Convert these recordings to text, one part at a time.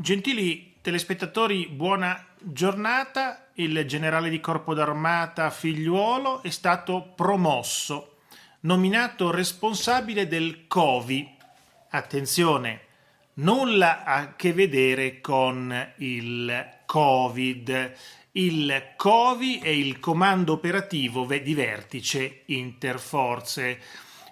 Gentili telespettatori, buona giornata. Il generale di corpo d'armata Figliuolo è stato promosso, nominato responsabile del COVI. Attenzione, nulla a che vedere con il Covid. Il COVI è il comando operativo di vertice interforze,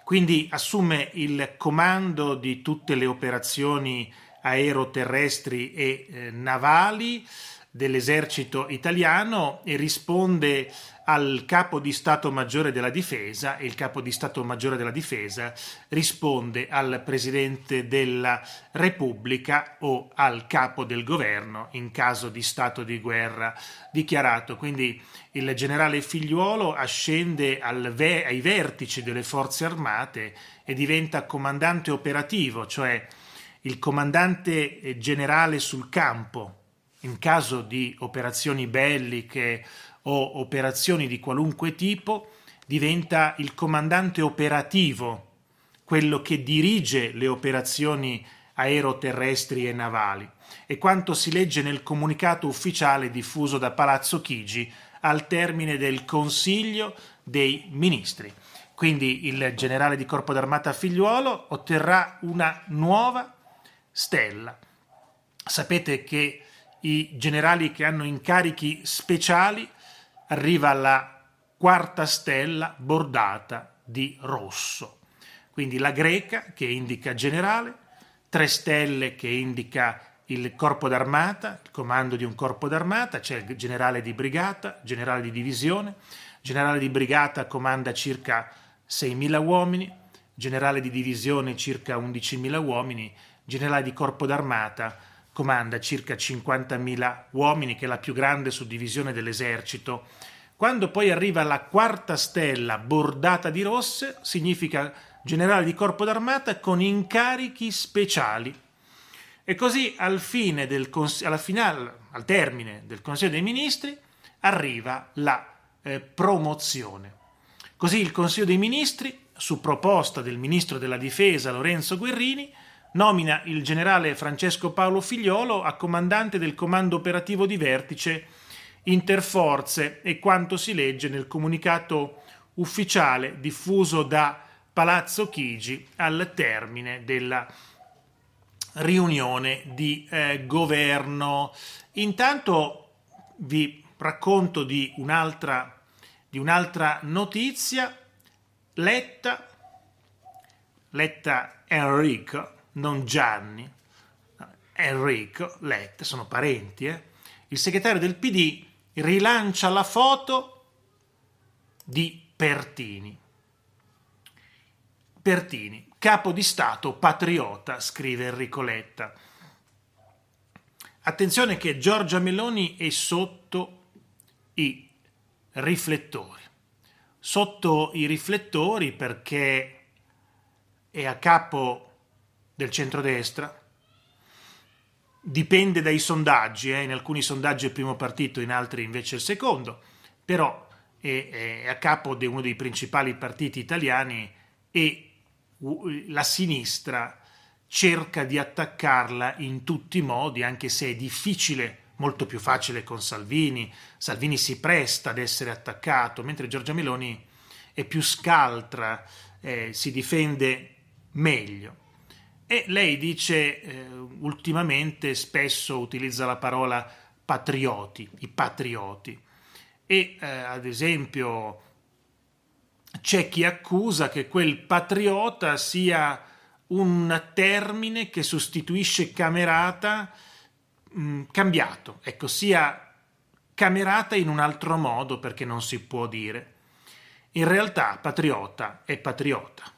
quindi assume il comando di tutte le operazioni aeroterrestri e eh, navali dell'esercito italiano e risponde al capo di Stato Maggiore della Difesa e il capo di Stato Maggiore della Difesa risponde al Presidente della Repubblica o al capo del governo in caso di stato di guerra dichiarato. Quindi il generale Figliuolo ascende ve- ai vertici delle forze armate e diventa comandante operativo, cioè il comandante eh, generale sul campo in caso di operazioni belliche o operazioni di qualunque tipo, diventa il comandante operativo, quello che dirige le operazioni aeroterrestri e navali. E quanto si legge nel comunicato ufficiale diffuso da Palazzo Chigi al termine del Consiglio dei Ministri. Quindi il generale di corpo d'armata Figliuolo otterrà una nuova stella. Sapete che i generali che hanno incarichi speciali arriva alla quarta stella bordata di rosso. Quindi la greca che indica generale, tre stelle che indica il corpo d'armata, il comando di un corpo d'armata, c'è il generale di brigata, generale di divisione, generale di brigata comanda circa 6.000 uomini, generale di divisione circa 11.000 uomini, generale di corpo d'armata, comanda circa 50.000 uomini, che è la più grande suddivisione dell'esercito. Quando poi arriva la quarta stella bordata di rosse, significa generale di corpo d'armata con incarichi speciali. E così al, alla finale, al termine del Consiglio dei Ministri arriva la eh, promozione. Così il Consiglio dei Ministri, su proposta del Ministro della Difesa Lorenzo Guerrini, nomina il generale Francesco Paolo Figliolo a comandante del comando operativo di vertice interforze e quanto si legge nel comunicato ufficiale diffuso da Palazzo Chigi al termine della riunione di eh, governo. Intanto vi racconto di un'altra, di un'altra notizia. Letta, Letta Enrico, non Gianni, Enrico Letta, sono parenti, eh? il segretario del PD rilancia la foto di Pertini. Pertini, capo di Stato patriota, scrive Enrico Letta. Attenzione che Giorgia Meloni è sotto i riflettori. Sotto i riflettori perché è a capo del centrodestra. Dipende dai sondaggi, eh? in alcuni sondaggi è il primo partito, in altri invece il secondo, però è, è a capo di uno dei principali partiti italiani e la sinistra cerca di attaccarla in tutti i modi, anche se è difficile, molto più facile con Salvini. Salvini si presta ad essere attaccato, mentre Giorgia Meloni è più scaltra, eh, si difende meglio. E lei dice eh, ultimamente spesso utilizza la parola patrioti, i patrioti. E eh, ad esempio c'è chi accusa che quel patriota sia un termine che sostituisce camerata mh, mm, cambiato, ecco, sia camerata in un altro modo perché non si può dire. In realtà patriota è patriota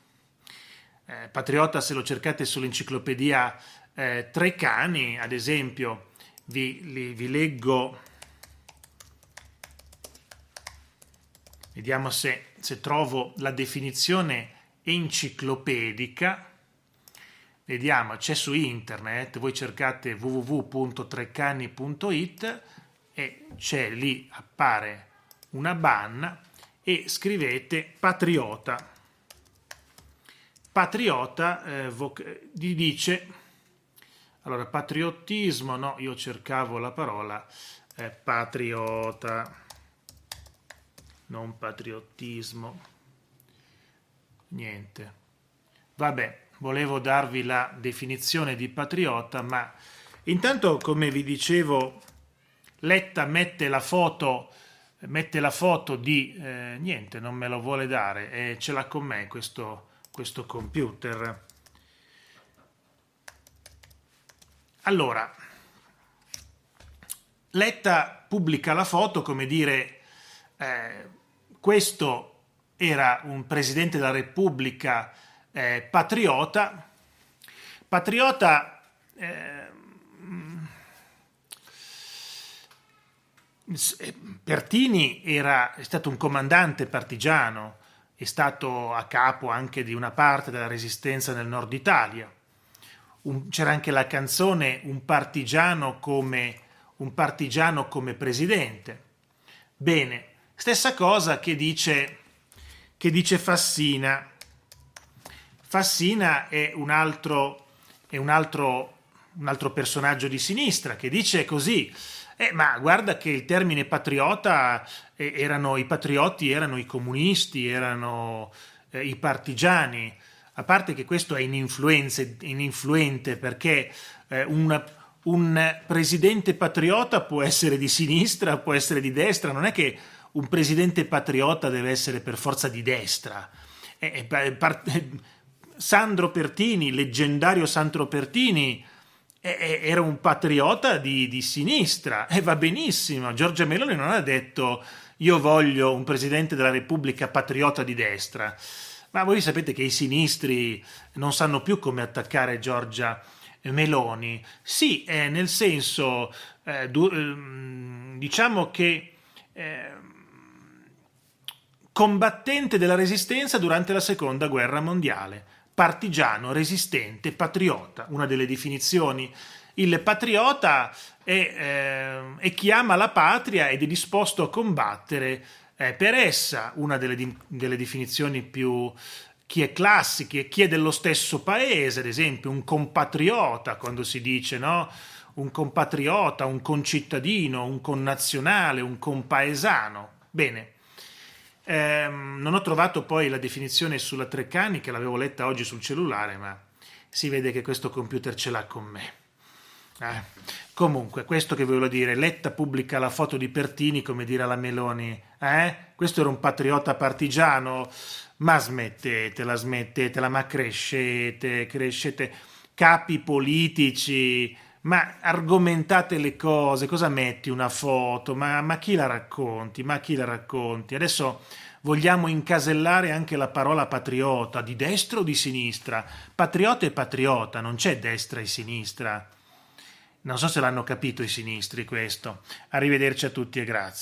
eh, patriota se lo cercate sull'enciclopedia eh, Treccani, ad esempio, vi, li, vi leggo, vediamo se, se trovo la definizione enciclopedica. Vediamo, c'è su internet, voi cercate www.treccani.it e c'è lì, appare una banna e scrivete patriota patriota eh, voc- gli dice Allora, patriottismo, no, io cercavo la parola eh, patriota, non patriottismo, niente. Vabbè, volevo darvi la definizione di patriota, ma intanto, come vi dicevo, Letta mette la foto, mette la foto di eh, niente, non me lo vuole dare e ce l'ha con me questo, questo computer. Allora, Letta pubblica la foto come dire eh, questo era un presidente della Repubblica eh, patriota, patriota eh, Pertini era, è stato un comandante partigiano, è stato a capo anche di una parte della resistenza nel nord Italia. Un, c'era anche la canzone Un partigiano come, un partigiano come presidente. Bene, stessa cosa che dice, che dice Fassina. Fassina è un altro, è un altro, un altro personaggio di sinistra che dice così eh, ma guarda che il termine patriota eh, erano i patrioti, erano i comunisti, erano eh, i partigiani. A parte che questo è ininfluente perché eh, una, un presidente patriota può essere di sinistra, può essere di destra, non è che un presidente patriota deve essere per forza di destra. Eh, eh, part- Sandro Pertini, leggendario Sandro Pertini, era un patriota di, di, sinistra e va benissimo. Giorgia Meloni non ha detto io voglio un presidente della Repubblica patriota di destra, ma voi sapete che i sinistri non sanno più come attaccare Giorgia Meloni. Sì, eh, nel senso, eh, du- ehm, diciamo che eh, combattente della resistenza durante la seconda guerra mondiale partigiano, resistente, patriota, una delle definizioni. Il patriota è, eh, è chi ama la patria ed è disposto a combattere eh, per essa, una delle, delle definizioni più, chi è classiche, chi è dello stesso paese, ad esempio un compatriota, quando si dice no? un compatriota, un concittadino, un connazionale, un compaesano. Bene, eh, non ho trovato poi la definizione sulla Treccani, che l'avevo letta oggi sul cellulare, ma si vede che questo computer ce l'ha con me. Eh. Comunque, questo che volevo dire, Letta pubblica la foto di Pertini, come dire alla Meloni, eh? Questo era un patriota partigiano, ma smettetela, smettetela, ma crescete, crescete, capi politici, ma argomentate le cose, cosa metti una foto, ma, ma, chi la racconti, ma chi la racconti? Adesso vogliamo incasellare anche la parola patriota, di destra o di sinistra? Patriota e patriota, non c'è destra e sinistra. Non so se l'hanno capito i sinistri questo. Arrivederci a tutti e grazie.